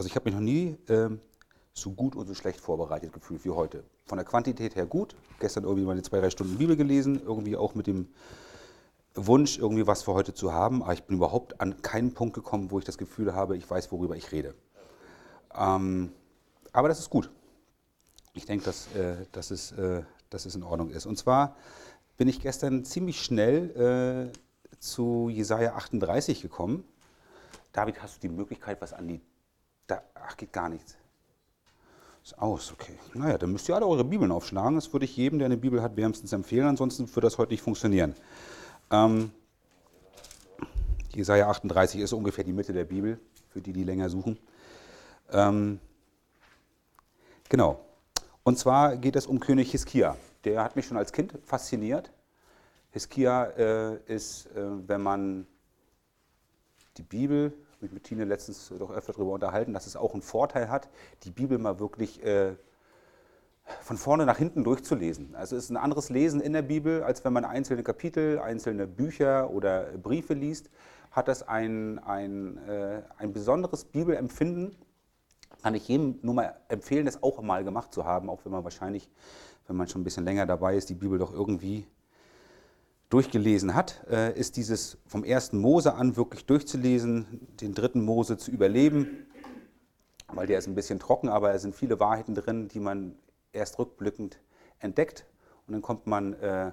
Also ich habe mich noch nie ähm, so gut und so schlecht vorbereitet gefühlt wie heute. Von der Quantität her gut. Gestern irgendwie meine zwei, drei Stunden Bibel gelesen, irgendwie auch mit dem Wunsch, irgendwie was für heute zu haben. Aber ich bin überhaupt an keinen Punkt gekommen, wo ich das Gefühl habe, ich weiß, worüber ich rede. Ähm, aber das ist gut. Ich denke, dass, äh, dass, es, äh, dass es in Ordnung ist. Und zwar bin ich gestern ziemlich schnell äh, zu Jesaja 38 gekommen. David, hast du die Möglichkeit, was an die. Da, ach, geht gar nichts. Ist aus, okay. Naja, dann müsst ihr alle eure Bibeln aufschlagen. Das würde ich jedem, der eine Bibel hat, wärmstens empfehlen. Ansonsten würde das heute nicht funktionieren. Ähm, Jesaja 38 ist ungefähr die Mitte der Bibel, für die, die länger suchen. Ähm, genau. Und zwar geht es um König Hiskia. Der hat mich schon als Kind fasziniert. Hiskia äh, ist, äh, wenn man die Bibel, habe ich mit Tine letztens doch öfter darüber unterhalten, dass es auch einen Vorteil hat, die Bibel mal wirklich äh, von vorne nach hinten durchzulesen. Also es ist ein anderes Lesen in der Bibel, als wenn man einzelne Kapitel, einzelne Bücher oder Briefe liest, hat das ein, ein, äh, ein besonderes Bibelempfinden. Kann ich jedem nur mal empfehlen, das auch mal gemacht zu haben, auch wenn man wahrscheinlich, wenn man schon ein bisschen länger dabei ist, die Bibel doch irgendwie durchgelesen hat, äh, ist dieses vom ersten Mose an wirklich durchzulesen, den dritten Mose zu überleben, weil der ist ein bisschen trocken, aber es sind viele Wahrheiten drin, die man erst rückblickend entdeckt. Und dann kommt man äh,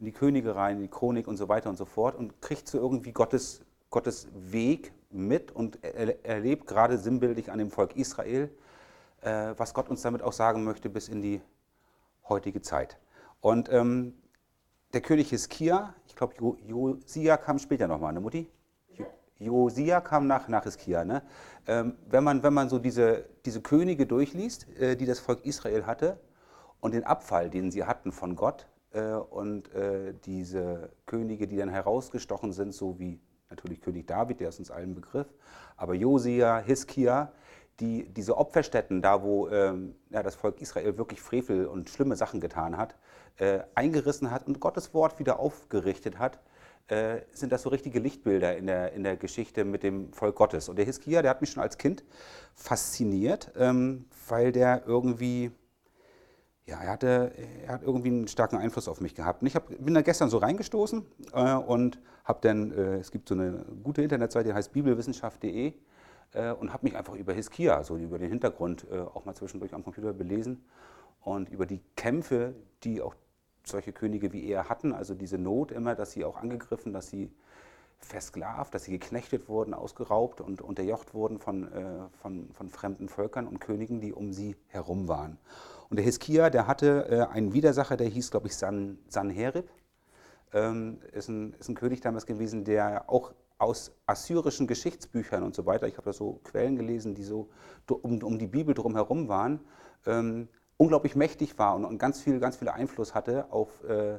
in die Könige rein, in die Chronik und so weiter und so fort und kriegt so irgendwie Gottes, Gottes Weg mit und er, erlebt gerade sinnbildlich an dem Volk Israel, äh, was Gott uns damit auch sagen möchte bis in die heutige Zeit. Und ähm, der König Hiskia, ich glaube Josia kam später nochmal, ne Mutti? Josia kam nach, nach Hiskia. Ne? Ähm, wenn, man, wenn man so diese, diese Könige durchliest, äh, die das Volk Israel hatte und den Abfall, den sie hatten von Gott äh, und äh, diese Könige, die dann herausgestochen sind, so wie natürlich König David, der ist uns allen Begriff, aber Josia, Hiskia, die, diese Opferstätten, da wo ähm, ja, das Volk Israel wirklich Frevel und schlimme Sachen getan hat, äh, eingerissen hat und Gottes Wort wieder aufgerichtet hat, äh, sind das so richtige Lichtbilder in der, in der Geschichte mit dem Volk Gottes. Und der Hiskia, der hat mich schon als Kind fasziniert, ähm, weil der irgendwie, ja, er, hatte, er hat irgendwie einen starken Einfluss auf mich gehabt. Und ich hab, bin da gestern so reingestoßen äh, und habe dann, äh, es gibt so eine gute Internetseite, die heißt bibelwissenschaft.de äh, und habe mich einfach über Hiskia, also über den Hintergrund, äh, auch mal zwischendurch am Computer belesen und über die Kämpfe, die auch solche Könige wie er hatten, also diese Not immer, dass sie auch angegriffen, dass sie versklavt, dass sie geknechtet wurden, ausgeraubt und unterjocht wurden von, äh, von, von fremden Völkern und Königen, die um sie herum waren. Und der Hiskia, der hatte äh, einen Widersacher, der hieß, glaube ich, San, Sanherib. Ähm, ist, ein, ist ein König damals gewesen, der auch aus assyrischen Geschichtsbüchern und so weiter, ich habe da so Quellen gelesen, die so um, um die Bibel drumherum waren, ähm, unglaublich mächtig war und, und ganz, viel, ganz viel Einfluss hatte auf, äh,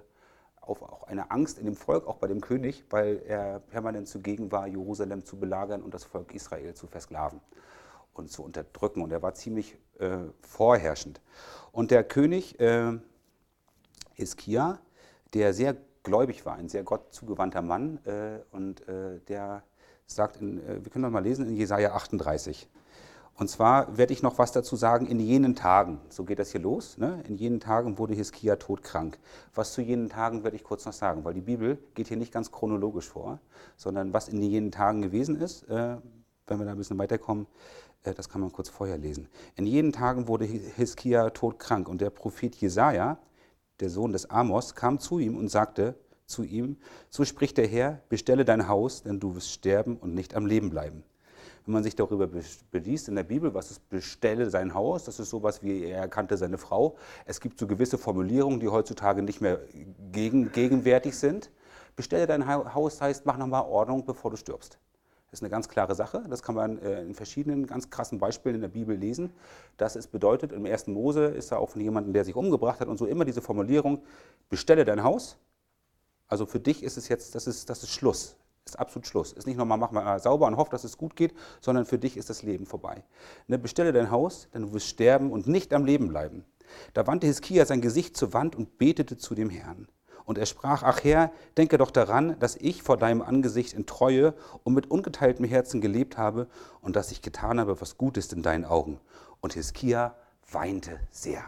auf auch eine Angst in dem Volk, auch bei dem König, weil er permanent zugegen war, Jerusalem zu belagern und das Volk Israel zu versklaven und zu unterdrücken. Und er war ziemlich äh, vorherrschend. Und der König äh, Hiskia, der sehr gläubig war, ein sehr Gott zugewandter Mann, äh, und äh, der sagt, in, äh, wir können das mal lesen in Jesaja 38. Und zwar werde ich noch was dazu sagen, in jenen Tagen, so geht das hier los, ne? in jenen Tagen wurde Hiskia todkrank. Was zu jenen Tagen werde ich kurz noch sagen, weil die Bibel geht hier nicht ganz chronologisch vor, sondern was in jenen Tagen gewesen ist, äh, wenn wir da ein bisschen weiterkommen, äh, das kann man kurz vorher lesen. In jenen Tagen wurde Hiskia todkrank und der Prophet Jesaja, der Sohn des Amos, kam zu ihm und sagte zu ihm, so spricht der Herr, bestelle dein Haus, denn du wirst sterben und nicht am Leben bleiben wenn man sich darüber beliest in der Bibel, was ist bestelle sein Haus, das ist sowas wie er erkannte seine Frau. Es gibt so gewisse Formulierungen, die heutzutage nicht mehr gegen, gegenwärtig sind. Bestelle dein Haus heißt, mach nochmal Ordnung, bevor du stirbst. Das ist eine ganz klare Sache. Das kann man äh, in verschiedenen ganz krassen Beispielen in der Bibel lesen. Das ist bedeutet, im ersten Mose ist da auch von jemandem, der sich umgebracht hat und so immer diese Formulierung, bestelle dein Haus. Also für dich ist es jetzt, das ist, das ist Schluss ist absolut Schluss. Ist nicht nochmal, mach mal sauber und hoff, dass es gut geht, sondern für dich ist das Leben vorbei. Ne, bestelle dein Haus, denn du wirst sterben und nicht am Leben bleiben. Da wandte Hiskia sein Gesicht zur Wand und betete zu dem Herrn. Und er sprach, ach Herr, denke doch daran, dass ich vor deinem Angesicht in Treue und mit ungeteiltem Herzen gelebt habe und dass ich getan habe, was gut ist in deinen Augen. Und Hiskia weinte sehr.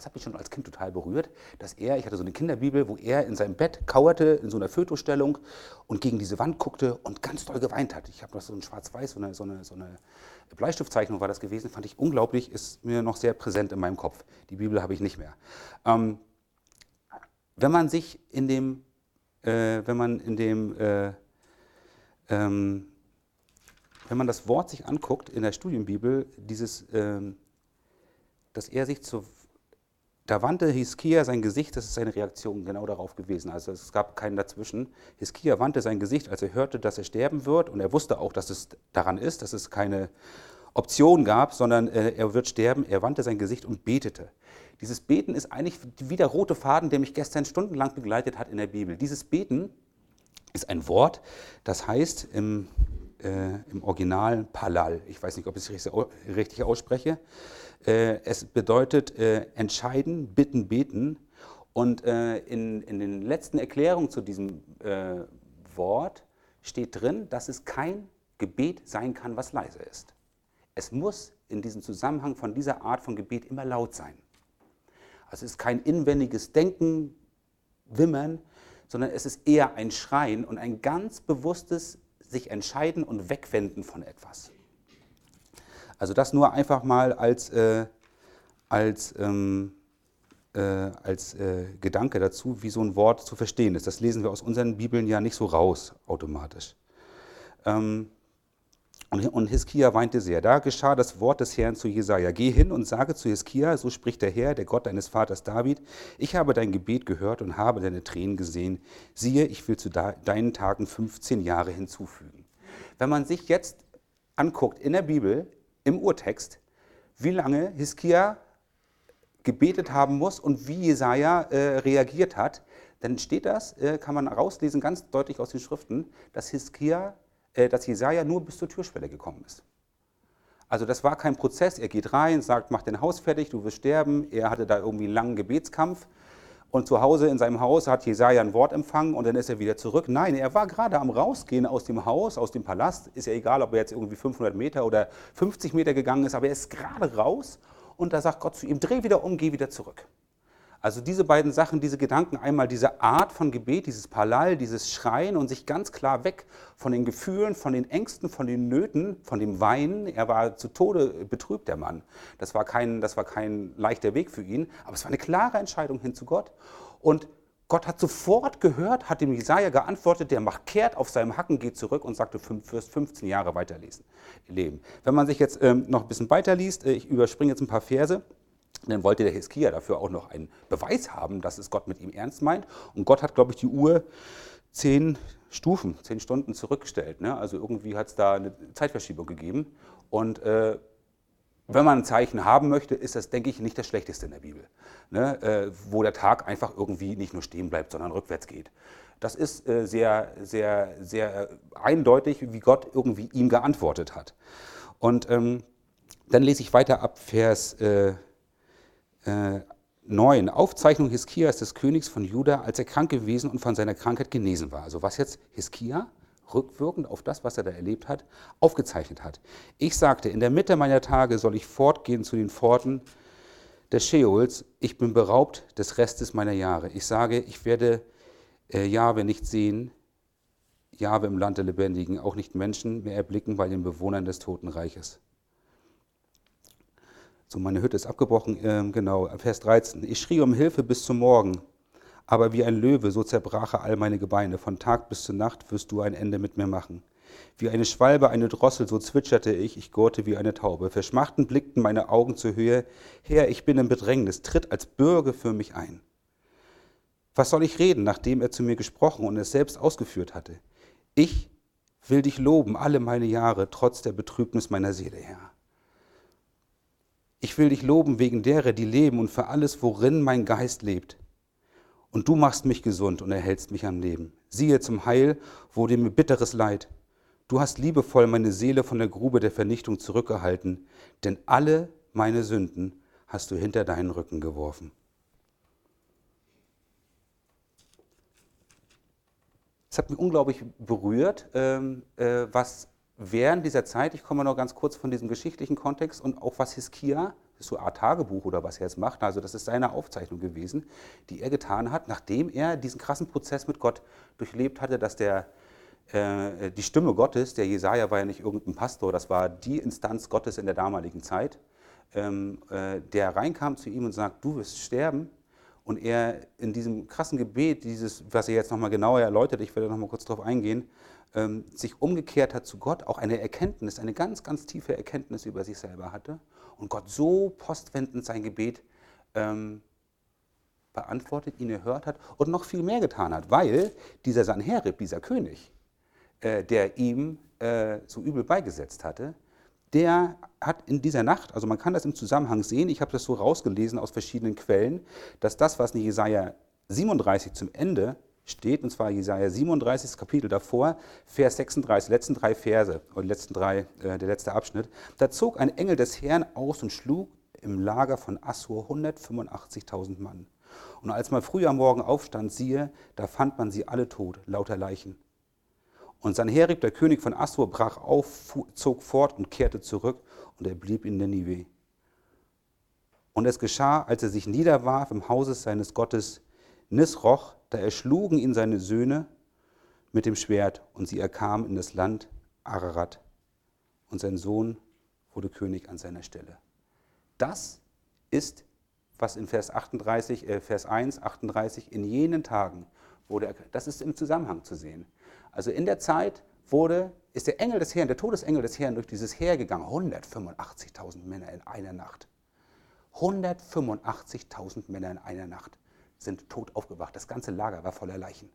Das hat mich schon als Kind total berührt, dass er, ich hatte so eine Kinderbibel, wo er in seinem Bett kauerte, in so einer Fötostellung und gegen diese Wand guckte und ganz doll geweint hat. Ich habe noch so ein Schwarz-Weiß, so eine, so, eine, so eine Bleistiftzeichnung war das gewesen, fand ich unglaublich, ist mir noch sehr präsent in meinem Kopf. Die Bibel habe ich nicht mehr. Ähm, wenn man sich in dem, äh, wenn man in dem, äh, ähm, wenn man das Wort sich anguckt in der Studienbibel, dieses, ähm, dass er sich zu, da wandte Hiskia sein Gesicht, das ist seine Reaktion genau darauf gewesen. Also es gab keinen dazwischen. Hiskia wandte sein Gesicht, als er hörte, dass er sterben wird und er wusste auch, dass es daran ist, dass es keine Option gab, sondern äh, er wird sterben. Er wandte sein Gesicht und betete. Dieses Beten ist eigentlich wie der rote Faden, der mich gestern stundenlang begleitet hat in der Bibel. Dieses Beten ist ein Wort, das heißt im, äh, im Original Palal. Ich weiß nicht, ob ich es richtig ausspreche. Äh, es bedeutet äh, entscheiden, bitten, beten. Und äh, in, in den letzten Erklärungen zu diesem Wort steht drin, dass es kein Gebet sein kann, was leise ist. Es muss in diesem Zusammenhang von dieser Art von Gebet immer laut sein. Also es ist kein inwendiges Denken, Wimmern, sondern es ist eher ein Schreien und ein ganz bewusstes sich entscheiden und wegwenden von etwas. Also das nur einfach mal als, äh, als, ähm, äh, als äh, Gedanke dazu, wie so ein Wort zu verstehen ist. Das lesen wir aus unseren Bibeln ja nicht so raus automatisch. Ähm, und Hiskia weinte sehr. Da geschah das Wort des Herrn zu Jesaja: Geh hin und sage zu Hiskia, so spricht der Herr, der Gott deines Vaters David: Ich habe dein Gebet gehört und habe deine Tränen gesehen. Siehe, ich will zu deinen Tagen 15 Jahre hinzufügen. Wenn man sich jetzt anguckt in der Bibel, im Urtext, wie lange Hiskia gebetet haben muss und wie Jesaja äh, reagiert hat, dann steht das, äh, kann man rauslesen, ganz deutlich aus den Schriften, dass Hiskia äh, dass Jesaja nur bis zur Türschwelle gekommen ist. Also das war kein Prozess, er geht rein, sagt, mach dein Haus fertig, du wirst sterben. Er hatte da irgendwie einen langen Gebetskampf. Und zu Hause in seinem Haus hat Jesaja ein Wort empfangen und dann ist er wieder zurück. Nein, er war gerade am Rausgehen aus dem Haus, aus dem Palast. Ist ja egal, ob er jetzt irgendwie 500 Meter oder 50 Meter gegangen ist, aber er ist gerade raus und da sagt Gott zu ihm, dreh wieder um, geh wieder zurück. Also diese beiden Sachen, diese Gedanken, einmal diese Art von Gebet, dieses Palal, dieses Schreien und sich ganz klar weg von den Gefühlen, von den Ängsten, von den Nöten, von dem Weinen. Er war zu Tode betrübt, der Mann. Das war kein, das war kein leichter Weg für ihn, aber es war eine klare Entscheidung hin zu Gott. Und Gott hat sofort gehört, hat dem Jesaja geantwortet, der macht kehrt auf seinem Hacken, geht zurück und sagte, du wirst 15 Jahre weiterlesen, leben. Wenn man sich jetzt ähm, noch ein bisschen weiterliest, äh, ich überspringe jetzt ein paar Verse, dann wollte der Hiskia dafür auch noch einen Beweis haben, dass es Gott mit ihm ernst meint. Und Gott hat, glaube ich, die Uhr zehn Stufen, zehn Stunden zurückgestellt. Ne? Also irgendwie hat es da eine Zeitverschiebung gegeben. Und äh, wenn man ein Zeichen haben möchte, ist das, denke ich, nicht das Schlechteste in der Bibel. Ne? Äh, wo der Tag einfach irgendwie nicht nur stehen bleibt, sondern rückwärts geht. Das ist äh, sehr, sehr, sehr eindeutig, wie Gott irgendwie ihm geantwortet hat. Und ähm, dann lese ich weiter ab Vers äh, äh, 9. Aufzeichnung Hiskias des Königs von Juda, als er krank gewesen und von seiner Krankheit genesen war. Also was jetzt Hiskia rückwirkend auf das, was er da erlebt hat, aufgezeichnet hat. Ich sagte, in der Mitte meiner Tage soll ich fortgehen zu den Pforten des Scheols. Ich bin beraubt des Restes meiner Jahre. Ich sage, ich werde äh, Jahwe nicht sehen, Jahwe im Land der Lebendigen, auch nicht Menschen mehr erblicken bei den Bewohnern des Totenreiches. So, meine Hütte ist abgebrochen, äh, genau, Vers 13. Ich schrie um Hilfe bis zum Morgen, aber wie ein Löwe, so zerbrache all meine Gebeine. Von Tag bis zur Nacht wirst du ein Ende mit mir machen. Wie eine Schwalbe, eine Drossel, so zwitscherte ich, ich gurte wie eine Taube. Verschmachten blickten meine Augen zur Höhe. Herr, ich bin im Bedrängnis, tritt als Bürger für mich ein. Was soll ich reden, nachdem er zu mir gesprochen und es selbst ausgeführt hatte? Ich will dich loben alle meine Jahre, trotz der Betrübnis meiner Seele, Herr. Ich will dich loben wegen derer, die leben und für alles, worin mein Geist lebt. Und du machst mich gesund und erhältst mich am Leben. Siehe, zum Heil wurde mir bitteres Leid. Du hast liebevoll meine Seele von der Grube der Vernichtung zurückgehalten, denn alle meine Sünden hast du hinter deinen Rücken geworfen. es hat mich unglaublich berührt, ähm, äh, was während dieser Zeit, ich komme noch ganz kurz von diesem geschichtlichen Kontext und auch was Hiskia, das ist so eine Art Tagebuch oder was er jetzt macht, also das ist seine Aufzeichnung gewesen, die er getan hat, nachdem er diesen krassen Prozess mit Gott durchlebt hatte, dass der, äh, die Stimme Gottes, der Jesaja war ja nicht irgendein Pastor, das war die Instanz Gottes in der damaligen Zeit, ähm, äh, der reinkam zu ihm und sagt, du wirst sterben. Und er in diesem krassen Gebet, dieses, was er jetzt nochmal genauer erläutert, ich werde nochmal kurz darauf eingehen, ähm, sich umgekehrt hat zu Gott, auch eine Erkenntnis, eine ganz, ganz tiefe Erkenntnis über sich selber hatte und Gott so postwendend sein Gebet ähm, beantwortet, ihn erhört hat und noch viel mehr getan hat, weil dieser Sanherib, dieser König, äh, der ihm äh, so übel beigesetzt hatte, der hat in dieser Nacht, also man kann das im Zusammenhang sehen, ich habe das so rausgelesen aus verschiedenen Quellen, dass das, was in Jesaja 37 zum Ende steht, und zwar Jesaja 37, Kapitel davor, Vers 36, letzten drei Verse, oder letzten drei, äh, der letzte Abschnitt, da zog ein Engel des Herrn aus und schlug im Lager von Assur 185.000 Mann. Und als man früh am Morgen aufstand, siehe, da fand man sie alle tot, lauter Leichen. Und Sanherib, der König von Assur, brach auf, zog fort und kehrte zurück, und er blieb in Ninive. Und es geschah, als er sich niederwarf im Hause seines Gottes Nisroch, da erschlugen ihn seine Söhne mit dem Schwert, und sie erkamen in das Land Ararat. Und sein Sohn wurde König an seiner Stelle. Das ist, was in Vers, 38, äh, Vers 1, 38, in jenen Tagen wurde, das ist im Zusammenhang zu sehen. Also in der Zeit wurde, ist der Engel des Herrn, der Todesengel des Herrn durch dieses Heer gegangen. 185.000 Männer in einer Nacht. 185.000 Männer in einer Nacht sind tot aufgewacht. Das ganze Lager war voller Leichen.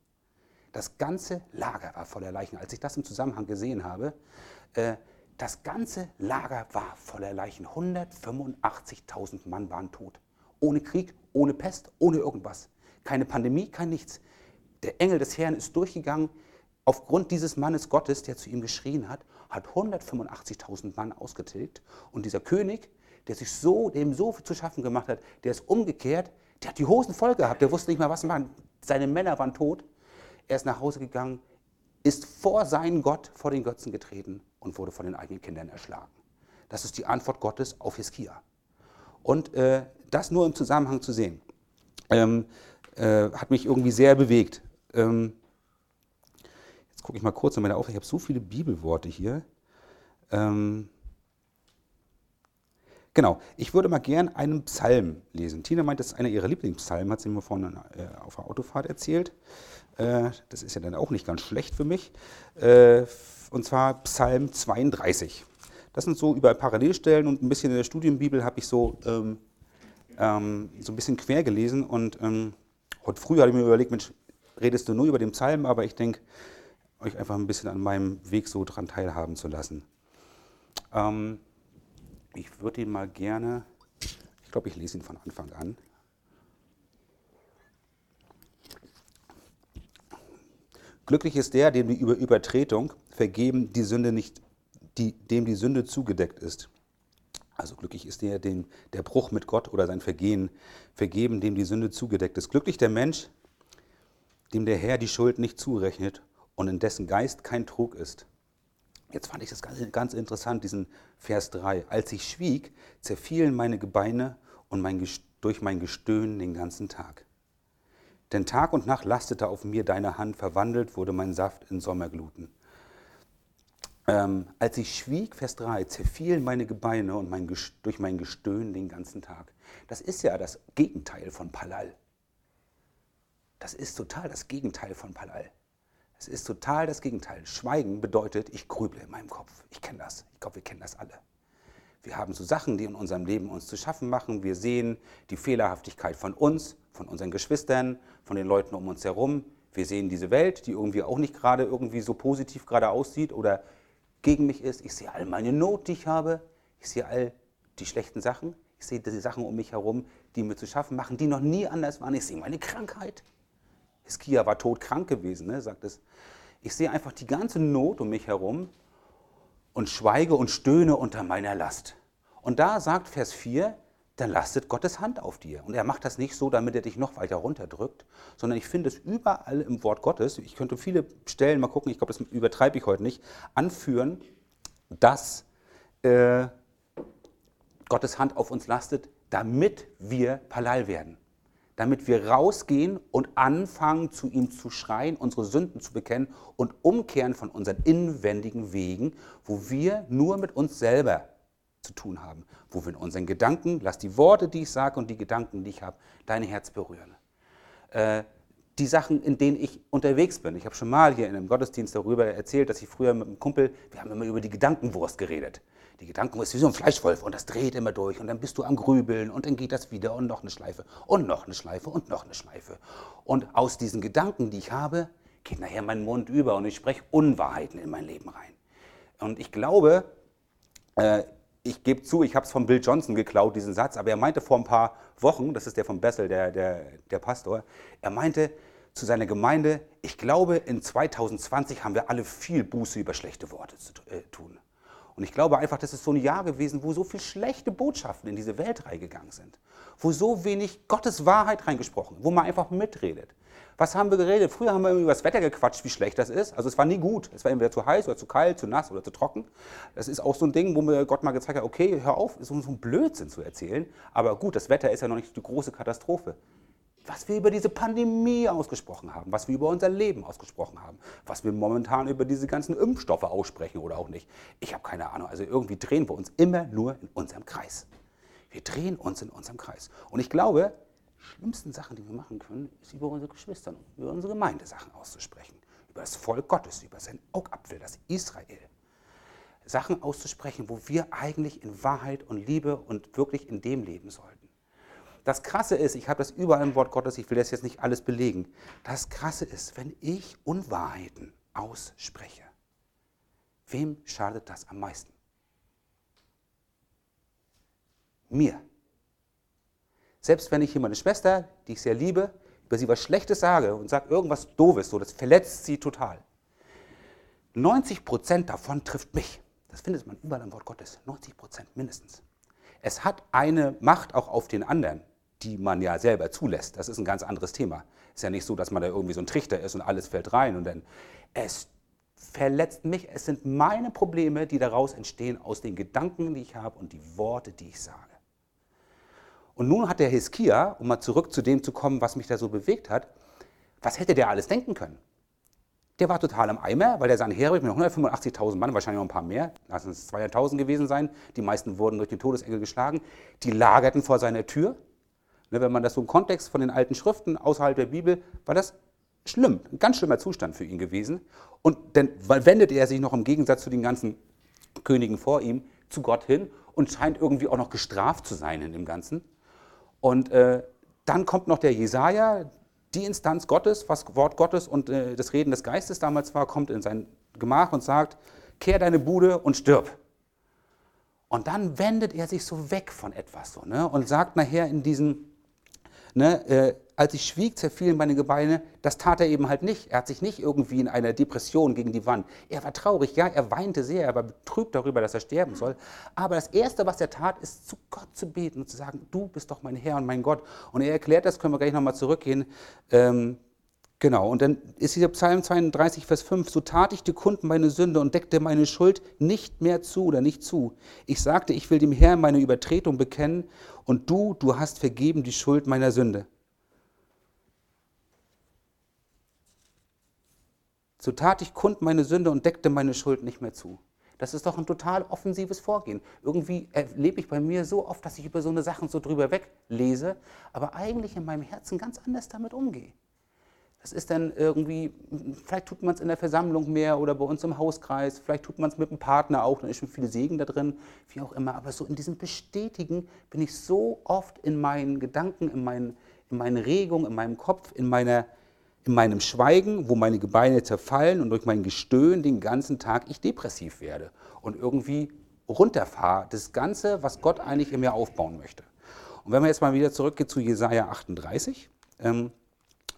Das ganze Lager war voller Leichen. Als ich das im Zusammenhang gesehen habe, äh, das ganze Lager war voller Leichen. 185.000 Mann waren tot. Ohne Krieg, ohne Pest, ohne irgendwas. Keine Pandemie, kein nichts. Der Engel des Herrn ist durchgegangen, aufgrund dieses Mannes Gottes, der zu ihm geschrien hat, hat 185.000 Mann ausgetilgt. Und dieser König, der sich so, dem so viel zu schaffen gemacht hat, der ist umgekehrt, der hat die Hosen voll gehabt, der wusste nicht mehr, was machen. Seine Männer waren tot. Er ist nach Hause gegangen, ist vor seinen Gott, vor den Götzen getreten und wurde von den eigenen Kindern erschlagen. Das ist die Antwort Gottes auf Hiskia. Und äh, das nur im Zusammenhang zu sehen, ähm, äh, hat mich irgendwie sehr bewegt. Ähm, gucke ich mal kurz in meine Aufgabe. Ich habe so viele Bibelworte hier. Ähm, genau, ich würde mal gern einen Psalm lesen. Tina meint, das ist einer ihrer Lieblingspsalmen, hat sie mir vorhin äh, auf der Autofahrt erzählt. Äh, das ist ja dann auch nicht ganz schlecht für mich. Äh, und zwar Psalm 32. Das sind so über Parallelstellen und ein bisschen in der Studienbibel habe ich so, ähm, ähm, so ein bisschen quer gelesen. Und ähm, heute früh hatte ich mir überlegt, Mensch, redest du nur über den Psalm, aber ich denke, euch einfach ein bisschen an meinem Weg so dran teilhaben zu lassen. Ähm, ich würde ihn mal gerne, ich glaube, ich lese ihn von Anfang an. Glücklich ist der, dem die Übertretung vergeben, die Sünde nicht, die, dem die Sünde zugedeckt ist. Also glücklich ist der, dem der Bruch mit Gott oder sein Vergehen vergeben, dem die Sünde zugedeckt ist. Glücklich der Mensch, dem der Herr die Schuld nicht zurechnet und in dessen Geist kein Trug ist. Jetzt fand ich das ganz, ganz interessant, diesen Vers 3. Als ich schwieg, zerfielen meine Gebeine und mein, durch mein Gestöhn den ganzen Tag. Denn Tag und Nacht lastete auf mir deine Hand, verwandelt wurde mein Saft in Sommergluten. Ähm, als ich schwieg, Vers 3, zerfielen meine Gebeine und mein, durch mein Gestöhn den ganzen Tag. Das ist ja das Gegenteil von Palal. Das ist total das Gegenteil von Palal. Es ist total das Gegenteil. Schweigen bedeutet, ich grüble in meinem Kopf. Ich kenne das. Ich glaube, wir kennen das alle. Wir haben so Sachen, die in unserem Leben uns zu schaffen machen. Wir sehen die Fehlerhaftigkeit von uns, von unseren Geschwistern, von den Leuten um uns herum. Wir sehen diese Welt, die irgendwie auch nicht gerade irgendwie so positiv gerade aussieht oder gegen mich ist. Ich sehe all meine Not, die ich habe. Ich sehe all die schlechten Sachen. Ich sehe die Sachen um mich herum, die mir zu schaffen machen, die noch nie anders waren. Ich sehe meine Krankheit. Hiskia war todkrank gewesen, ne, sagt es. Ich sehe einfach die ganze Not um mich herum und schweige und stöhne unter meiner Last. Und da sagt Vers 4, dann lastet Gottes Hand auf dir. Und er macht das nicht so, damit er dich noch weiter runterdrückt, sondern ich finde es überall im Wort Gottes, ich könnte viele Stellen, mal gucken, ich glaube, das übertreibe ich heute nicht, anführen, dass äh, Gottes Hand auf uns lastet, damit wir Palal werden. Damit wir rausgehen und anfangen, zu ihm zu schreien, unsere Sünden zu bekennen und umkehren von unseren inwendigen Wegen, wo wir nur mit uns selber zu tun haben, wo wir in unseren Gedanken, lass die Worte, die ich sage und die Gedanken, die ich habe, dein Herz berühren. Äh, die Sachen, in denen ich unterwegs bin. Ich habe schon mal hier in einem Gottesdienst darüber erzählt, dass ich früher mit einem Kumpel, wir haben immer über die Gedankenwurst geredet. Die Gedankenwurst ist wie so ein Fleischwolf und das dreht immer durch und dann bist du am Grübeln und dann geht das wieder und noch eine Schleife und noch eine Schleife und noch eine Schleife. Und aus diesen Gedanken, die ich habe, geht nachher mein Mund über und ich spreche Unwahrheiten in mein Leben rein. Und ich glaube, äh, ich gebe zu, ich habe es von Bill Johnson geklaut, diesen Satz, aber er meinte vor ein paar Wochen, das ist der von Bessel, der, der, der Pastor, er meinte zu seiner Gemeinde, ich glaube, in 2020 haben wir alle viel Buße über schlechte Worte zu äh, tun. Und ich glaube einfach, das ist so ein Jahr gewesen, wo so viele schlechte Botschaften in diese Welt reingegangen sind. Wo so wenig Gottes Wahrheit reingesprochen, wo man einfach mitredet. Was haben wir geredet? Früher haben wir über das Wetter gequatscht, wie schlecht das ist. Also es war nie gut. Es war entweder zu heiß oder zu kalt, zu nass oder zu trocken. Das ist auch so ein Ding, wo mir Gott mal gezeigt hat, okay, hör auf, so, so ein Blödsinn zu erzählen. Aber gut, das Wetter ist ja noch nicht die große Katastrophe. Was wir über diese Pandemie ausgesprochen haben, was wir über unser Leben ausgesprochen haben, was wir momentan über diese ganzen Impfstoffe aussprechen oder auch nicht. Ich habe keine Ahnung. Also irgendwie drehen wir uns immer nur in unserem Kreis. Wir drehen uns in unserem Kreis. Und ich glaube, schlimmsten Sachen, die wir machen können, ist über unsere Geschwister, über unsere Gemeinde Sachen auszusprechen. Über das Volk Gottes, über sein Augapfel, das Israel. Sachen auszusprechen, wo wir eigentlich in Wahrheit und Liebe und wirklich in dem leben sollten. Das Krasse ist, ich habe das überall im Wort Gottes, ich will das jetzt nicht alles belegen. Das Krasse ist, wenn ich Unwahrheiten ausspreche, wem schadet das am meisten? Mir. Selbst wenn ich hier meine Schwester, die ich sehr liebe, über sie was Schlechtes sage und sage irgendwas Doofes, so, das verletzt sie total. 90 Prozent davon trifft mich. Das findet man überall im Wort Gottes. 90 Prozent mindestens. Es hat eine Macht auch auf den anderen, die man ja selber zulässt. Das ist ein ganz anderes Thema. Ist ja nicht so, dass man da irgendwie so ein Trichter ist und alles fällt rein und dann. Es verletzt mich. Es sind meine Probleme, die daraus entstehen aus den Gedanken, die ich habe und die Worte, die ich sage. Und nun hat der Hiskia, um mal zurück zu dem zu kommen, was mich da so bewegt hat, was hätte der alles denken können? Der war total am Eimer, weil der Sanherib mit 185.000 Mann, wahrscheinlich noch ein paar mehr, lassen es 200.000 gewesen sein, die meisten wurden durch den Todesengel geschlagen, die lagerten vor seiner Tür. Ne, wenn man das so im Kontext von den alten Schriften außerhalb der Bibel, war das schlimm, ein ganz schlimmer Zustand für ihn gewesen. Und dann wendet er sich noch im Gegensatz zu den ganzen Königen vor ihm zu Gott hin und scheint irgendwie auch noch gestraft zu sein in dem Ganzen. Und äh, dann kommt noch der Jesaja, die Instanz Gottes, was Wort Gottes und äh, das Reden des Geistes damals war, kommt in sein Gemach und sagt: Kehr deine Bude und stirb. Und dann wendet er sich so weg von etwas so, ne, und sagt nachher in diesem, ne, äh, als ich schwieg, zerfielen meine Gebeine. Das tat er eben halt nicht. Er hat sich nicht irgendwie in einer Depression gegen die Wand. Er war traurig, ja, er weinte sehr, er war betrübt darüber, dass er sterben soll. Aber das Erste, was er tat, ist zu Gott zu beten und zu sagen, du bist doch mein Herr und mein Gott. Und er erklärt das, können wir gleich nochmal zurückgehen. Ähm, genau, und dann ist hier Psalm 32, Vers 5, so tat ich die Kunden meine Sünde und deckte meine Schuld nicht mehr zu oder nicht zu. Ich sagte, ich will dem Herrn meine Übertretung bekennen und du, du hast vergeben die Schuld meiner Sünde. So tat ich kund meine Sünde und deckte meine Schuld nicht mehr zu. Das ist doch ein total offensives Vorgehen. Irgendwie erlebe ich bei mir so oft, dass ich über so eine Sachen so drüber weglese, aber eigentlich in meinem Herzen ganz anders damit umgehe. Das ist dann irgendwie, vielleicht tut man es in der Versammlung mehr oder bei uns im Hauskreis, vielleicht tut man es mit dem Partner auch, dann ist schon viel Segen da drin, wie auch immer. Aber so in diesem Bestätigen bin ich so oft in meinen Gedanken, in meinen, in meinen Regungen, in meinem Kopf, in meiner in meinem Schweigen, wo meine Gebeine zerfallen und durch mein Gestöhn den ganzen Tag ich depressiv werde und irgendwie runterfahre, das Ganze, was Gott eigentlich in mir aufbauen möchte. Und wenn man jetzt mal wieder zurückgeht zu Jesaja 38 ähm,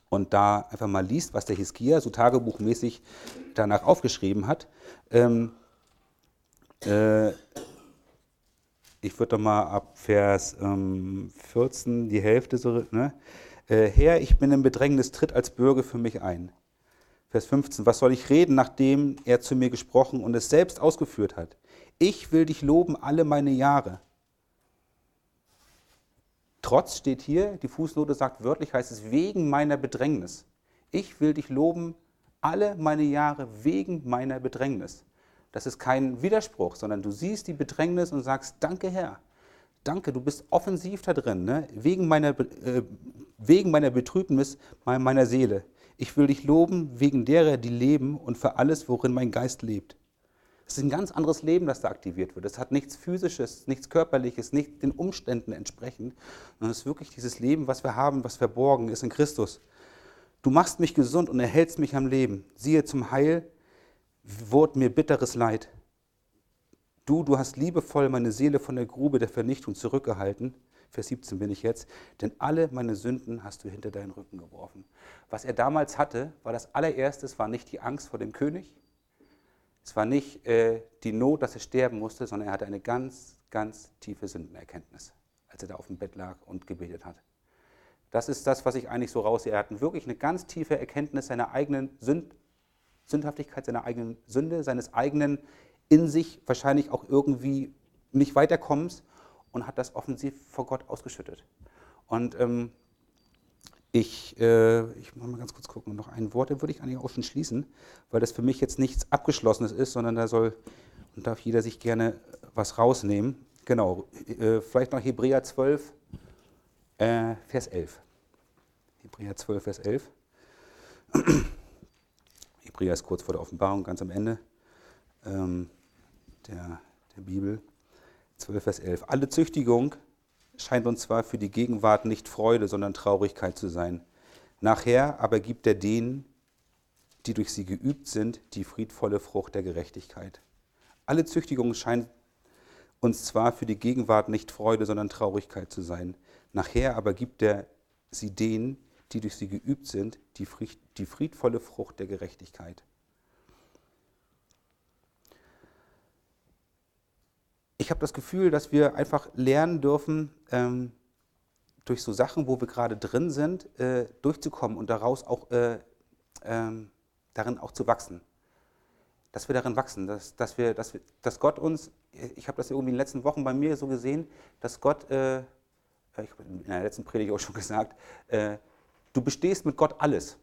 und da einfach mal liest, was der Hiskia so tagebuchmäßig danach aufgeschrieben hat, ähm, äh, ich würde doch mal ab Vers ähm, 14, die Hälfte so, ne? Äh, Herr, ich bin im Bedrängnis, tritt als Bürger für mich ein. Vers 15, was soll ich reden, nachdem er zu mir gesprochen und es selbst ausgeführt hat? Ich will dich loben alle meine Jahre. Trotz steht hier, die Fußnote sagt wörtlich, heißt es wegen meiner Bedrängnis. Ich will dich loben alle meine Jahre wegen meiner Bedrängnis. Das ist kein Widerspruch, sondern du siehst die Bedrängnis und sagst, danke Herr, danke, du bist offensiv da drin, ne? wegen, meiner, äh, wegen meiner Betrübnis meiner Seele. Ich will dich loben wegen derer, die leben und für alles, worin mein Geist lebt. Es ist ein ganz anderes Leben, das da aktiviert wird. Es hat nichts Physisches, nichts Körperliches, nicht den Umständen entsprechend, sondern es ist wirklich dieses Leben, was wir haben, was verborgen ist in Christus. Du machst mich gesund und erhältst mich am Leben. Siehe, zum Heil wurde mir bitteres Leid. Du, du hast liebevoll meine Seele von der Grube der Vernichtung zurückgehalten. Vers 17 bin ich jetzt. Denn alle meine Sünden hast du hinter deinen Rücken geworfen. Was er damals hatte, war das allererste, war nicht die Angst vor dem König. Es war nicht äh, die Not, dass er sterben musste, sondern er hatte eine ganz, ganz tiefe Sündenerkenntnis, als er da auf dem Bett lag und gebetet hat. Das ist das, was ich eigentlich so raussehe. Er hat wirklich eine ganz tiefe Erkenntnis seiner eigenen Sünd Sündhaftigkeit, seiner eigenen Sünde, seines eigenen in sich wahrscheinlich auch irgendwie nicht weiterkommens und hat das offensiv vor Gott ausgeschüttet. Und ähm, ich, äh, ich muss mal ganz kurz gucken, noch ein Wort, da würde ich eigentlich auch schon schließen, weil das für mich jetzt nichts Abgeschlossenes ist, sondern da soll und darf jeder sich gerne was rausnehmen. Genau, äh, vielleicht noch Hebräer 12, äh, Vers 11. Hebräer 12, Vers 11. Hebräer ist kurz vor der Offenbarung, ganz am Ende ähm, der, der Bibel. 12, Vers 11. Alle Züchtigung scheint uns zwar für die Gegenwart nicht Freude, sondern Traurigkeit zu sein. Nachher aber gibt er denen, die durch sie geübt sind, die friedvolle Frucht der Gerechtigkeit. Alle Züchtigung scheint uns zwar für die Gegenwart nicht Freude, sondern Traurigkeit zu sein. Nachher aber gibt er sie denen, die durch sie geübt sind, die, friedvolle Frucht der Gerechtigkeit. Ich habe das Gefühl, dass wir einfach lernen dürfen, ähm, durch so Sachen, wo wir gerade drin sind, äh, durchzukommen und daraus auch äh, ähm, darin auch zu wachsen. Dass wir darin wachsen, dass, dass, wir, dass, wir, dass Gott uns, ich habe das irgendwie in den letzten Wochen bei mir so gesehen, dass Gott, äh, ich habe in der letzten Predigt auch schon gesagt, äh, Du bestehst mit Gott alles.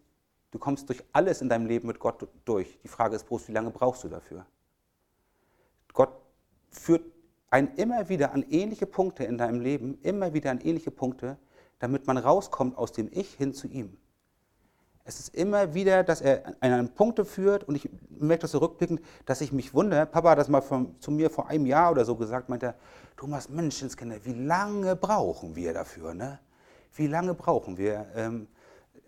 Du kommst durch alles in deinem Leben mit Gott durch. Die Frage ist bloß, wie lange brauchst du dafür? Gott führt einen immer wieder an ähnliche Punkte in deinem Leben, immer wieder an ähnliche Punkte, damit man rauskommt aus dem Ich hin zu ihm. Es ist immer wieder, dass er an einen Punkte führt und ich merke das so rückblickend, dass ich mich wundere. Papa hat das mal von, zu mir vor einem Jahr oder so gesagt, meinte, Thomas Menschenskinder, wie lange brauchen wir dafür? Ne? Wie lange brauchen wir? Ähm,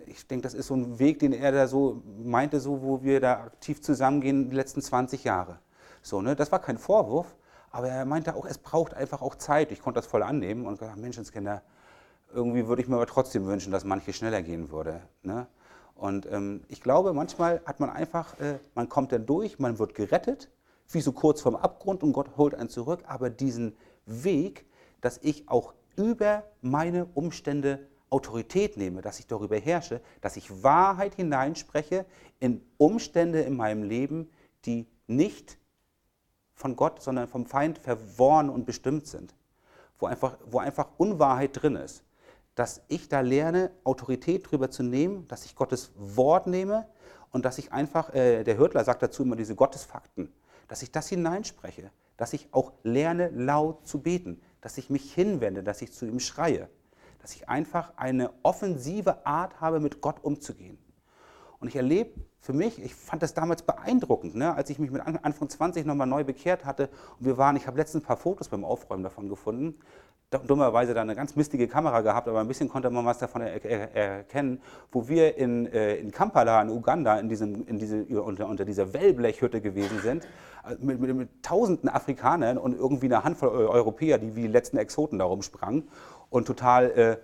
ich denke, das ist so ein Weg, den er da so meinte, so wo wir da aktiv zusammengehen die letzten 20 Jahre. So, ne? Das war kein Vorwurf, aber er meinte auch, es braucht einfach auch Zeit. Ich konnte das voll annehmen und gesagt, Menschenskinder, irgendwie würde ich mir aber trotzdem wünschen, dass manche schneller gehen würde. Ne? Und ähm, ich glaube, manchmal hat man einfach, äh, man kommt dann durch, man wird gerettet, wie so kurz vorm Abgrund und Gott holt einen zurück, aber diesen Weg, dass ich auch über meine Umstände Autorität nehme, dass ich darüber herrsche, dass ich Wahrheit hineinspreche in Umstände in meinem Leben, die nicht von Gott, sondern vom Feind verworren und bestimmt sind, wo einfach, wo einfach Unwahrheit drin ist. Dass ich da lerne, Autorität darüber zu nehmen, dass ich Gottes Wort nehme und dass ich einfach, äh, der Hürtler sagt dazu immer diese Gottesfakten, dass ich das hineinspreche, dass ich auch lerne, laut zu beten, dass ich mich hinwende, dass ich zu ihm schreie. Dass ich einfach eine offensive Art habe, mit Gott umzugehen. Und ich erlebe für mich, ich fand das damals beeindruckend, ne, als ich mich mit Anfang 20 nochmal neu bekehrt hatte. Und wir waren, ich habe letztens ein paar Fotos beim Aufräumen davon gefunden. Dummerweise da eine ganz mistige Kamera gehabt, aber ein bisschen konnte man was davon er er erkennen, wo wir in, äh, in Kampala, in Uganda, in diesem, in diese, unter, unter dieser Wellblechhütte gewesen sind, äh, mit, mit, mit, tausenden Afrikanern und irgendwie eine Handvoll Europäer, die wie die letzten Exoten da rumsprangen und total, äh,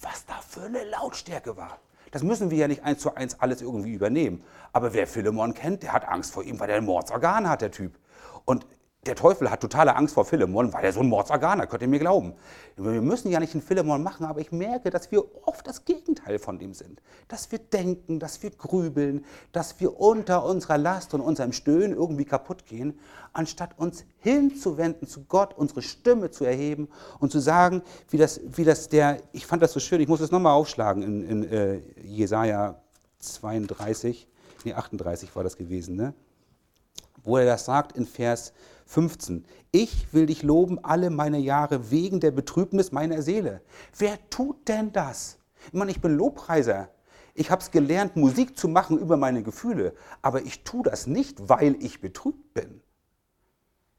was da für eine Lautstärke war. Das müssen wir ja nicht eins zu eins alles irgendwie übernehmen. Aber wer Philemon kennt, der hat Angst vor ihm, weil der ein Mordsorgan hat, der Typ. Und der Teufel hat totale Angst vor Philemon, weil er so ein Mordsorgan hat, könnt ihr mir glauben. Wir müssen ja nicht einen Philemon machen, aber ich merke, dass wir oft das Gegenteil von dem sind. Dass wir denken, dass wir grübeln, dass wir unter unserer Last und unserem Stöhnen irgendwie kaputt gehen, anstatt uns hinzuwenden zu Gott, unsere Stimme zu erheben und zu sagen, wie das, wie das der, ich fand das so schön, ich muss es nochmal aufschlagen in, in äh, Jesaja 32, nee, 38 war das gewesen, ne? Wo er das sagt in Vers 15. Ich will dich loben alle meine Jahre wegen der Betrübnis meiner Seele. Wer tut denn das? Ich meine, ich bin Lobpreiser. Ich habe es gelernt, Musik zu machen über meine Gefühle, aber ich tue das nicht, weil ich betrübt bin.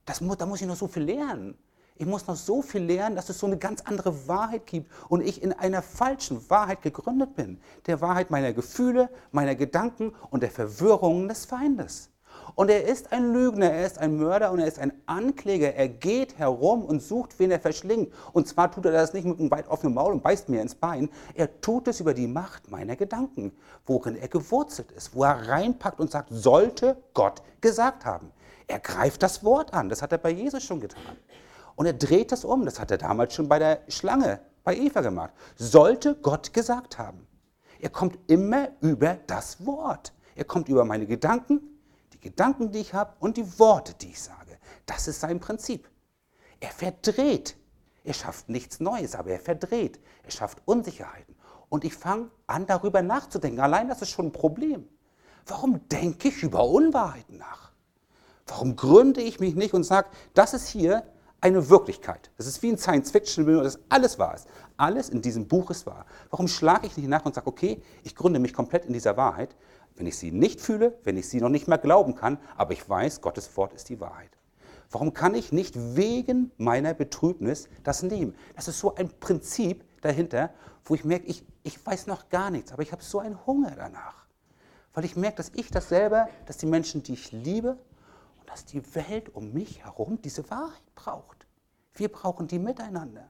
Das, da muss ich noch so viel lernen. Ich muss noch so viel lernen, dass es so eine ganz andere Wahrheit gibt und ich in einer falschen Wahrheit gegründet bin. Der Wahrheit meiner Gefühle, meiner Gedanken und der Verwirrungen des Feindes. Und er ist ein Lügner, er ist ein Mörder und er ist ein Ankläger. Er geht herum und sucht, wen er verschlingt. Und zwar tut er das nicht mit einem weit offenen Maul und beißt mir ins Bein. Er tut es über die Macht meiner Gedanken, worin er gewurzelt ist, wo er reinpackt und sagt, sollte Gott gesagt haben. Er greift das Wort an, das hat er bei Jesus schon getan. Und er dreht das um, das hat er damals schon bei der Schlange, bei Eva gemacht. Sollte Gott gesagt haben. Er kommt immer über das Wort. Er kommt über meine Gedanken, die Gedanken, die ich habe und die Worte, die ich sage. Das ist sein Prinzip. Er verdreht. Er schafft nichts Neues, aber er verdreht. Er schafft Unsicherheiten. Und ich fange an, darüber nachzudenken. Allein das ist schon ein Problem. Warum denke ich über Unwahrheiten nach? Warum gründe ich mich nicht und sage, das ist hier eine Wirklichkeit. Das ist wie ein Science-Fiction-Film, das alles wahr ist. Alles in diesem Buch ist wahr. Warum schlage ich nicht nach und sage, okay, ich gründe mich komplett in dieser Wahrheit, wenn ich sie nicht fühle, wenn ich sie noch nicht mehr glauben kann, aber ich weiß, Gottes Wort ist die Wahrheit. Warum kann ich nicht wegen meiner Betrübnis das nehmen? Das ist so ein Prinzip dahinter, wo ich merke, ich, ich weiß noch gar nichts, aber ich habe so einen Hunger danach. Weil ich merke, dass ich das selber, dass die Menschen, die ich liebe und dass die Welt um mich herum diese Wahrheit braucht. Wir brauchen die miteinander.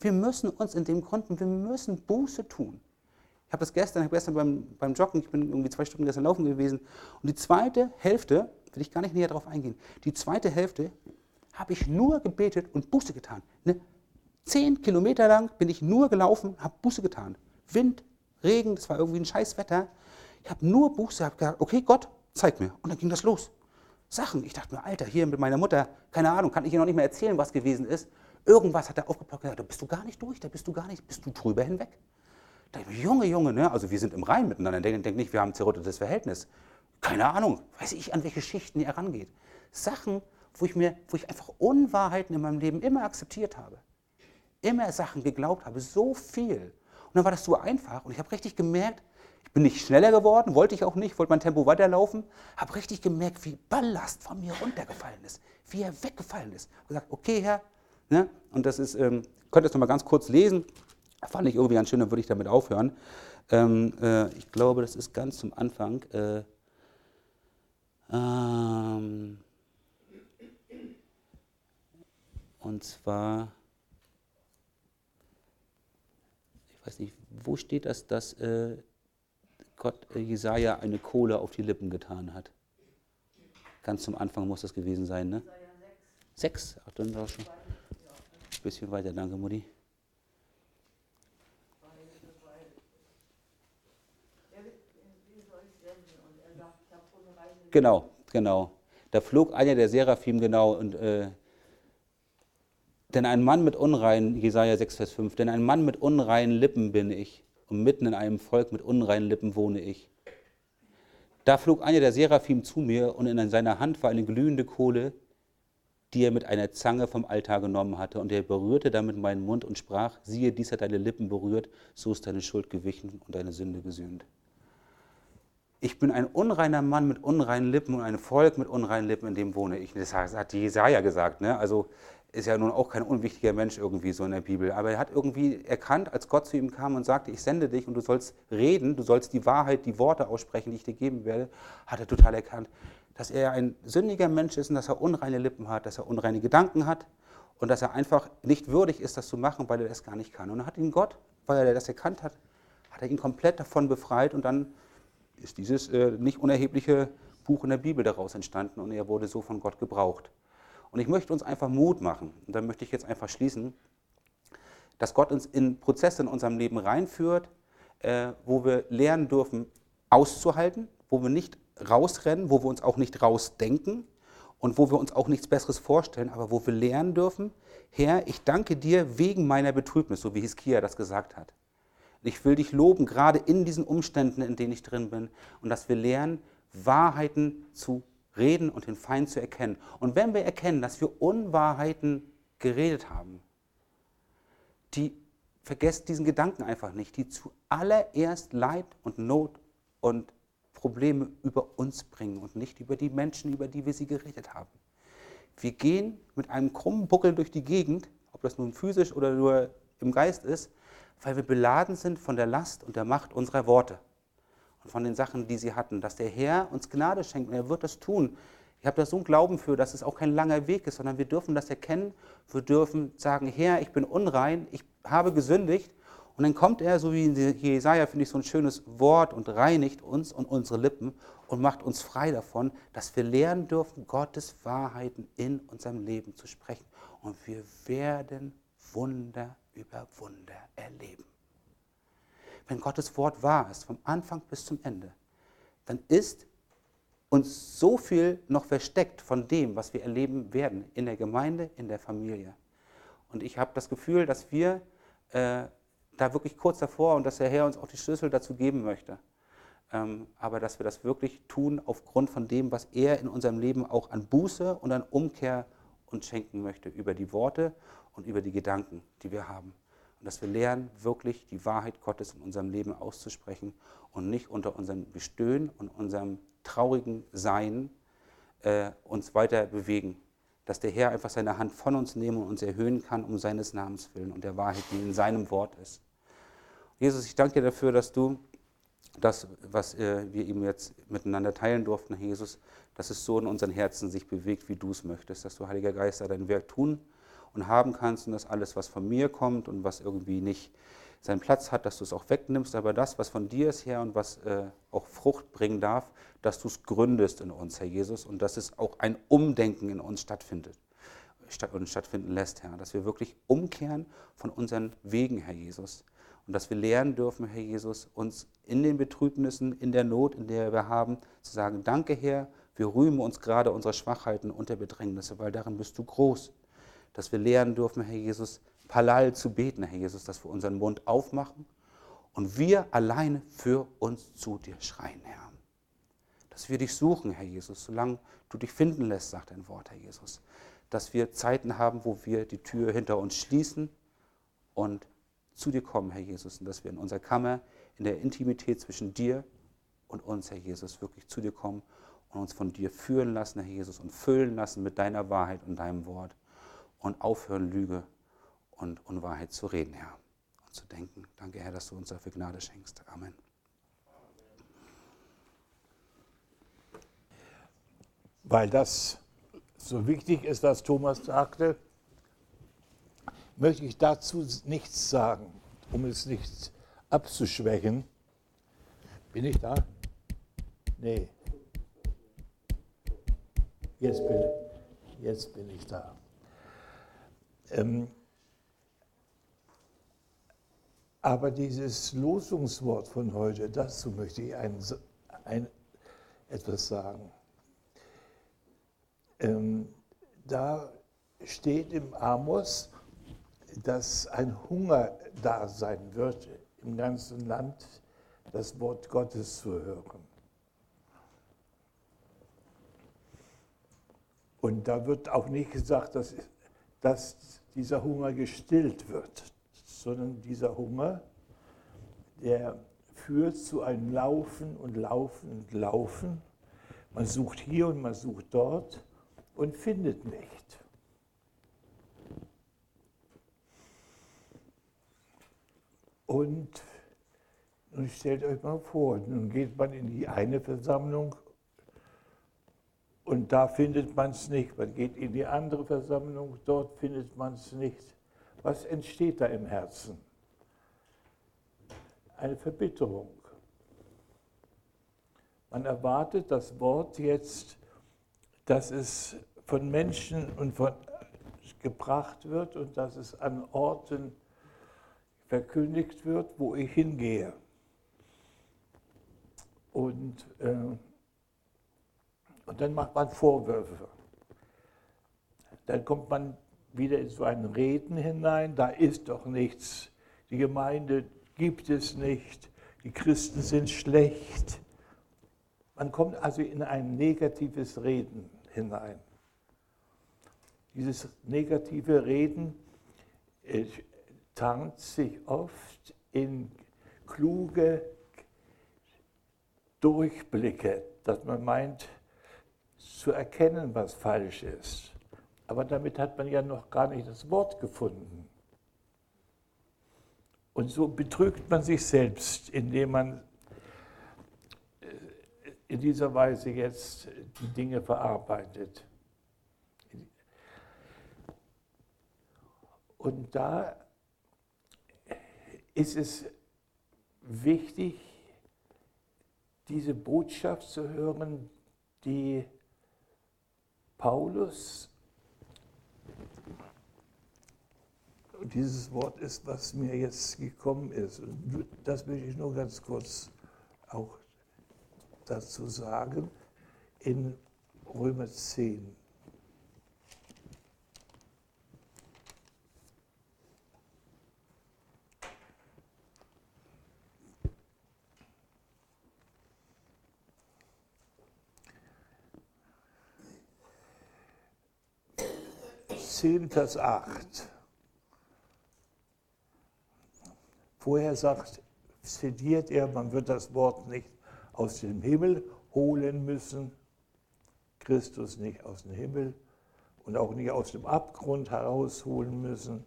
Wir müssen uns in dem gründen, wir müssen Buße tun. Ich habe das gestern, habe gestern beim, beim Joggen, ich bin irgendwie zwei Stunden gestern laufen gewesen. Und die zweite Hälfte, will ich gar nicht näher darauf eingehen, die zweite Hälfte habe ich nur gebetet und Buße getan. Ne? Zehn Kilometer lang bin ich nur gelaufen, habe Buße getan. Wind, Regen, das war irgendwie ein scheiß Wetter. Ich habe nur Buße, habe gesagt, okay Gott, zeig mir. Und dann ging das los. Sachen. Ich dachte mir, Alter, hier mit meiner Mutter, keine Ahnung, kann ich ihr noch nicht mehr erzählen, was gewesen ist. Irgendwas hat er aufgeplockt und gesagt, da bist du gar nicht durch, da bist du gar nicht, bist du drüber hinweg. Da ich, Junge, Junge, ne? also wir sind im Rein miteinander. Denkt denk nicht, wir haben ein zerrüttetes Verhältnis. Keine Ahnung, weiß ich, an welche Schichten er rangeht. Sachen, wo ich, mir, wo ich einfach Unwahrheiten in meinem Leben immer akzeptiert habe. Immer Sachen geglaubt habe, so viel. Und dann war das so einfach und ich habe richtig gemerkt, ich bin nicht schneller geworden, wollte ich auch nicht, wollte mein Tempo weiterlaufen, habe richtig gemerkt, wie Ballast von mir runtergefallen ist, wie er weggefallen ist. Und gesagt, okay, Herr, ne? und das ist, ähm, könnt ihr es nochmal ganz kurz lesen, Fand ich irgendwie ganz schön, dann würde ich damit aufhören. Ähm, äh, ich glaube, das ist ganz zum Anfang. Äh, ähm, und zwar, ich weiß nicht, wo steht das, dass äh, Gott äh, Jesaja eine Kohle auf die Lippen getan hat? Ganz zum Anfang muss das gewesen sein, ne? Sechs. Ach, dann war schon. Ein bisschen weiter, danke, Mutti. Genau, genau. Da flog einer der Seraphim genau und äh, denn ein Mann mit unreinen, Jesaja 6, Vers 5, denn ein Mann mit unreinen Lippen bin ich und mitten in einem Volk mit unreinen Lippen wohne ich. Da flog einer der Seraphim zu mir und in seiner Hand war eine glühende Kohle, die er mit einer Zange vom Altar genommen hatte. Und er berührte damit meinen Mund und sprach, siehe, dies hat deine Lippen berührt, so ist deine Schuld gewichen und deine Sünde gesühnt ich bin ein unreiner Mann mit unreinen Lippen und ein Volk mit unreinen Lippen, in dem wohne ich. Das hat Jesaja gesagt. Ne? Also ist ja nun auch kein unwichtiger Mensch irgendwie so in der Bibel. Aber er hat irgendwie erkannt, als Gott zu ihm kam und sagte, ich sende dich und du sollst reden, du sollst die Wahrheit, die Worte aussprechen, die ich dir geben werde, hat er total erkannt, dass er ein sündiger Mensch ist und dass er unreine Lippen hat, dass er unreine Gedanken hat und dass er einfach nicht würdig ist, das zu machen, weil er das gar nicht kann. Und dann hat ihn Gott, weil er das erkannt hat, hat er ihn komplett davon befreit und dann ist dieses äh, nicht unerhebliche Buch in der Bibel daraus entstanden und er wurde so von Gott gebraucht. Und ich möchte uns einfach Mut machen. Und da möchte ich jetzt einfach schließen, dass Gott uns in Prozesse in unserem Leben reinführt, äh, wo wir lernen dürfen, auszuhalten, wo wir nicht rausrennen, wo wir uns auch nicht rausdenken und wo wir uns auch nichts Besseres vorstellen, aber wo wir lernen dürfen, Herr, ich danke dir wegen meiner Betrübnis, so wie Hiskia das gesagt hat. Ich will dich loben, gerade in diesen Umständen, in denen ich drin bin, und dass wir lernen, Wahrheiten zu reden und den Feind zu erkennen. Und wenn wir erkennen, dass wir Unwahrheiten geredet haben, die vergesst diesen Gedanken einfach nicht, die zuallererst Leid und Not und Probleme über uns bringen und nicht über die Menschen, über die wir sie geredet haben. Wir gehen mit einem krummen Buckel durch die Gegend, ob das nun physisch oder nur im Geist ist, weil wir beladen sind von der Last und der Macht unserer Worte und von den Sachen, die sie hatten, dass der Herr uns Gnade schenkt und er wird das tun. Ich habe da so einen Glauben für, dass es auch kein langer Weg ist, sondern wir dürfen das erkennen. Wir dürfen sagen, Herr, ich bin unrein, ich habe gesündigt und dann kommt er, so wie in Jesaja, finde ich, so ein schönes Wort und reinigt uns und unsere Lippen und macht uns frei davon, dass wir lernen dürfen, Gottes Wahrheiten in unserem Leben zu sprechen. Und wir werden Wunder über Wunder erleben. Wenn Gottes Wort wahr ist, vom Anfang bis zum Ende, dann ist uns so viel noch versteckt von dem, was wir erleben werden in der Gemeinde, in der Familie. Und ich habe das Gefühl, dass wir äh, da wirklich kurz davor und dass der Herr uns auch die Schlüssel dazu geben möchte. Ähm, aber dass wir das wirklich tun aufgrund von dem, was er in unserem Leben auch an Buße und an Umkehr uns schenken möchte, über die Worte und über die Gedanken, die wir haben. Und dass wir lernen, wirklich die Wahrheit Gottes in unserem Leben auszusprechen und nicht unter unserem Gestöhn und unserem traurigen Sein äh, uns weiter bewegen, dass der Herr einfach seine Hand von uns nehmen und uns erhöhen kann um seines Namens willen und der Wahrheit, die in seinem Wort ist. Jesus, ich danke dir dafür, dass du das, was äh, wir ihm jetzt miteinander teilen durften, Jesus, dass es so in unseren Herzen sich bewegt, wie du es möchtest, dass du, Heiliger Geist, dein Werk tun und haben kannst und dass alles, was von mir kommt und was irgendwie nicht seinen Platz hat, dass du es auch wegnimmst, aber das, was von dir ist, Herr, und was äh, auch Frucht bringen darf, dass du es gründest in uns, Herr Jesus, und dass es auch ein Umdenken in uns stattfindet statt, und stattfinden lässt, Herr, dass wir wirklich umkehren von unseren Wegen, Herr Jesus, und dass wir lernen dürfen, Herr Jesus, uns in den Betrübnissen, in der Not, in der wir haben, zu sagen, danke Herr, wir rühmen uns gerade unserer Schwachheiten und der Bedrängnisse, weil darin bist du groß. Dass wir lernen dürfen, Herr Jesus, Palal zu beten, Herr Jesus, dass wir unseren Mund aufmachen und wir alleine für uns zu dir schreien, Herr. Dass wir dich suchen, Herr Jesus, solange du dich finden lässt, sagt dein Wort, Herr Jesus. Dass wir Zeiten haben, wo wir die Tür hinter uns schließen und zu dir kommen, Herr Jesus, und dass wir in unserer Kammer, in der Intimität zwischen dir und uns, Herr Jesus, wirklich zu dir kommen und uns von dir führen lassen, Herr Jesus, und füllen lassen mit deiner Wahrheit und deinem Wort und aufhören, Lüge und Unwahrheit zu reden, Herr, und zu denken. Danke, Herr, dass du uns dafür Gnade schenkst. Amen. Weil das so wichtig ist, was Thomas sagte, möchte ich dazu nichts sagen, um es nicht abzuschwächen. Bin ich da? Nee. Jetzt bin, jetzt bin ich da. Ähm, aber dieses Losungswort von heute, dazu möchte ich ein, ein, etwas sagen. Ähm, da steht im Amos, dass ein Hunger da sein wird im ganzen Land, das Wort Gottes zu hören. Und da wird auch nicht gesagt, dass, dass dieser Hunger gestillt wird, sondern dieser Hunger, der führt zu einem Laufen und Laufen und Laufen. Man sucht hier und man sucht dort und findet nicht. Und nun stellt euch mal vor, nun geht man in die eine Versammlung und da findet man es nicht. Man geht in die andere Versammlung, dort findet man es nicht. Was entsteht da im Herzen? Eine Verbitterung. Man erwartet das Wort jetzt, dass es von Menschen und von gebracht wird und dass es an Orten verkündigt wird, wo ich hingehe. Und, äh, und dann macht man Vorwürfe. Dann kommt man wieder in so ein Reden hinein, da ist doch nichts, die Gemeinde gibt es nicht, die Christen sind schlecht. Man kommt also in ein negatives Reden hinein. Dieses negative Reden äh, tarnt sich oft in kluge Durchblicke, dass man meint zu erkennen, was falsch ist. Aber damit hat man ja noch gar nicht das Wort gefunden. Und so betrügt man sich selbst, indem man äh, in dieser Weise jetzt die Dinge verarbeitet. Und da ist es wichtig, diese Botschaft zu hören, die Paulus, dieses Wort ist, was mir jetzt gekommen ist, und das will ich nur ganz kurz auch dazu sagen, in Römer 10. Vers 8. Vorher sagt, zitiert er, man wird das Wort nicht aus dem Himmel holen müssen, Christus nicht aus dem Himmel und auch nicht aus dem Abgrund herausholen müssen.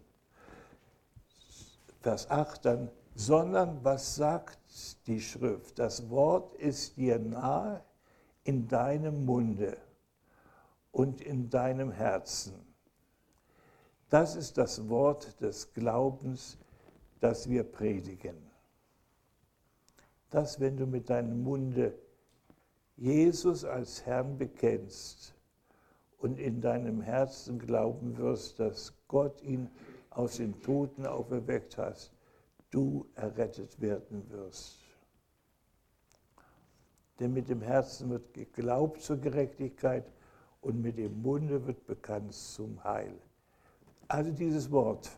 Vers 8 dann, sondern was sagt die Schrift? Das Wort ist dir nahe in deinem Munde und in deinem Herzen. Das ist das Wort des Glaubens, das wir predigen. Dass wenn du mit deinem Munde Jesus als Herrn bekennst und in deinem Herzen glauben wirst, dass Gott ihn aus den Toten auferweckt hat, du errettet werden wirst. Denn mit dem Herzen wird geglaubt zur Gerechtigkeit und mit dem Munde wird bekannt zum Heil. Also dieses Wort.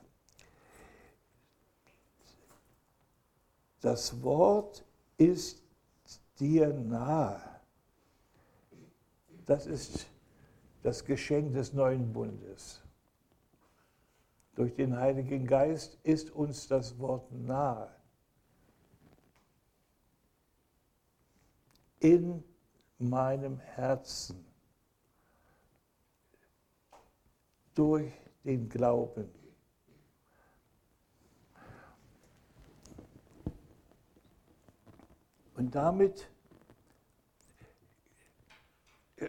Das Wort ist dir nahe. Das ist das Geschenk des neuen Bundes. Durch den Heiligen Geist ist uns das Wort nahe. In meinem Herzen. Durch den Glauben. Und damit äh,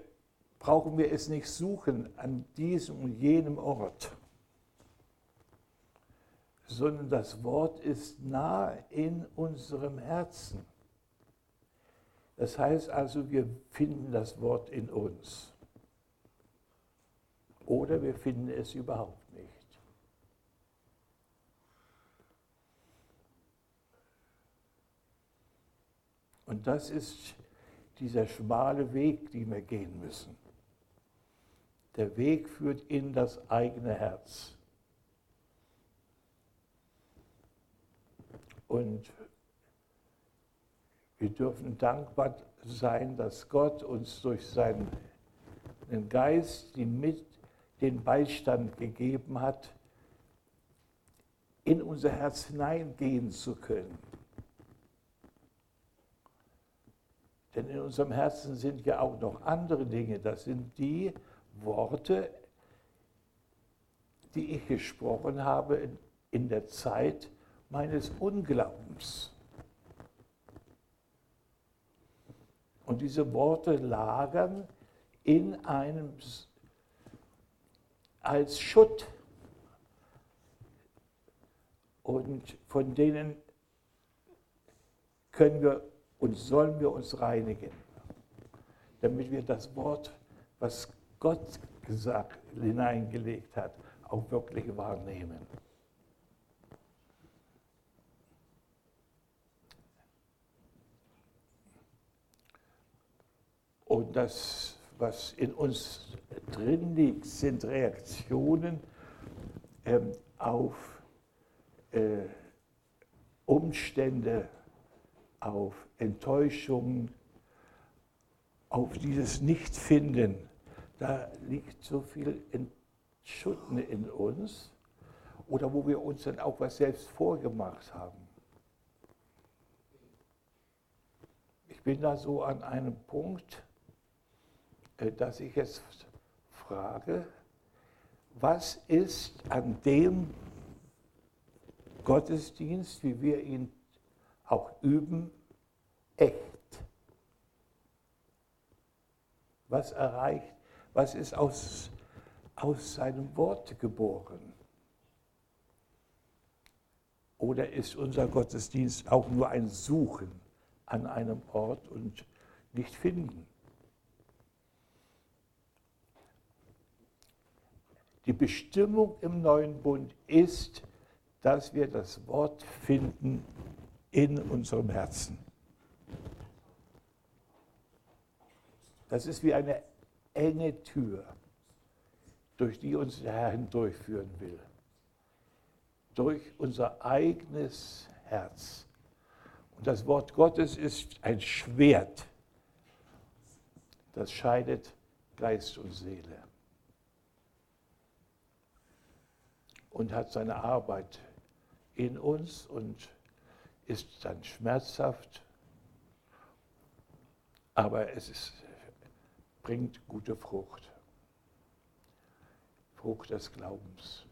brauchen wir es nicht suchen an diesem und jenem Ort, sondern das Wort ist nahe in unserem Herzen. Das heißt also, wir finden das Wort in uns oder wir finden es überhaupt nicht. Und das ist dieser schmale Weg, den wir gehen müssen. Der Weg führt in das eigene Herz. Und wir dürfen dankbar sein, dass Gott uns durch seinen Geist die den Beistand gegeben hat, in unser Herz hineingehen zu können. Denn in unserem Herzen sind ja auch noch andere Dinge. Das sind die Worte, die ich gesprochen habe in der Zeit meines Unglaubens. Und diese Worte lagern in einem als Schutt. Und von denen können wir und sollen wir uns reinigen, damit wir das Wort, was Gott gesagt, hineingelegt hat, auch wirklich wahrnehmen. Und das, was in uns drin liegt, sind Reaktionen ähm, auf äh, Umstände, auf Enttäuschungen, auf dieses Nichtfinden. Da liegt so viel Schutten in uns oder wo wir uns dann auch was selbst vorgemacht haben. Ich bin da so an einem Punkt, dass ich jetzt frage, was ist an dem Gottesdienst, wie wir ihn auch üben, echt? Was erreicht, was ist aus, aus seinem Wort geboren? Oder ist unser Gottesdienst auch nur ein Suchen an einem Ort und nicht finden? Die Bestimmung im neuen Bund ist, dass wir das Wort finden in unserem Herzen. Das ist wie eine enge Tür, durch die uns der Herr hindurchführen will. Durch unser eigenes Herz. Und das Wort Gottes ist ein Schwert, das scheidet Geist und Seele. Und hat seine Arbeit in uns und ist dann schmerzhaft, aber es ist, bringt gute Frucht. Frucht des Glaubens.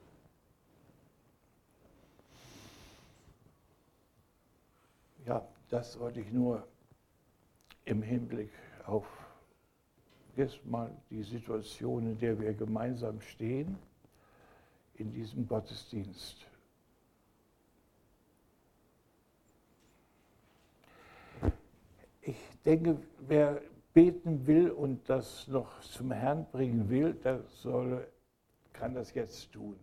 Ja, das wollte ich nur im Hinblick auf jetzt mal die Situation, in der wir gemeinsam stehen in diesem Gottesdienst. Ich denke, wer beten will und das noch zum Herrn bringen will, der soll, kann das jetzt tun.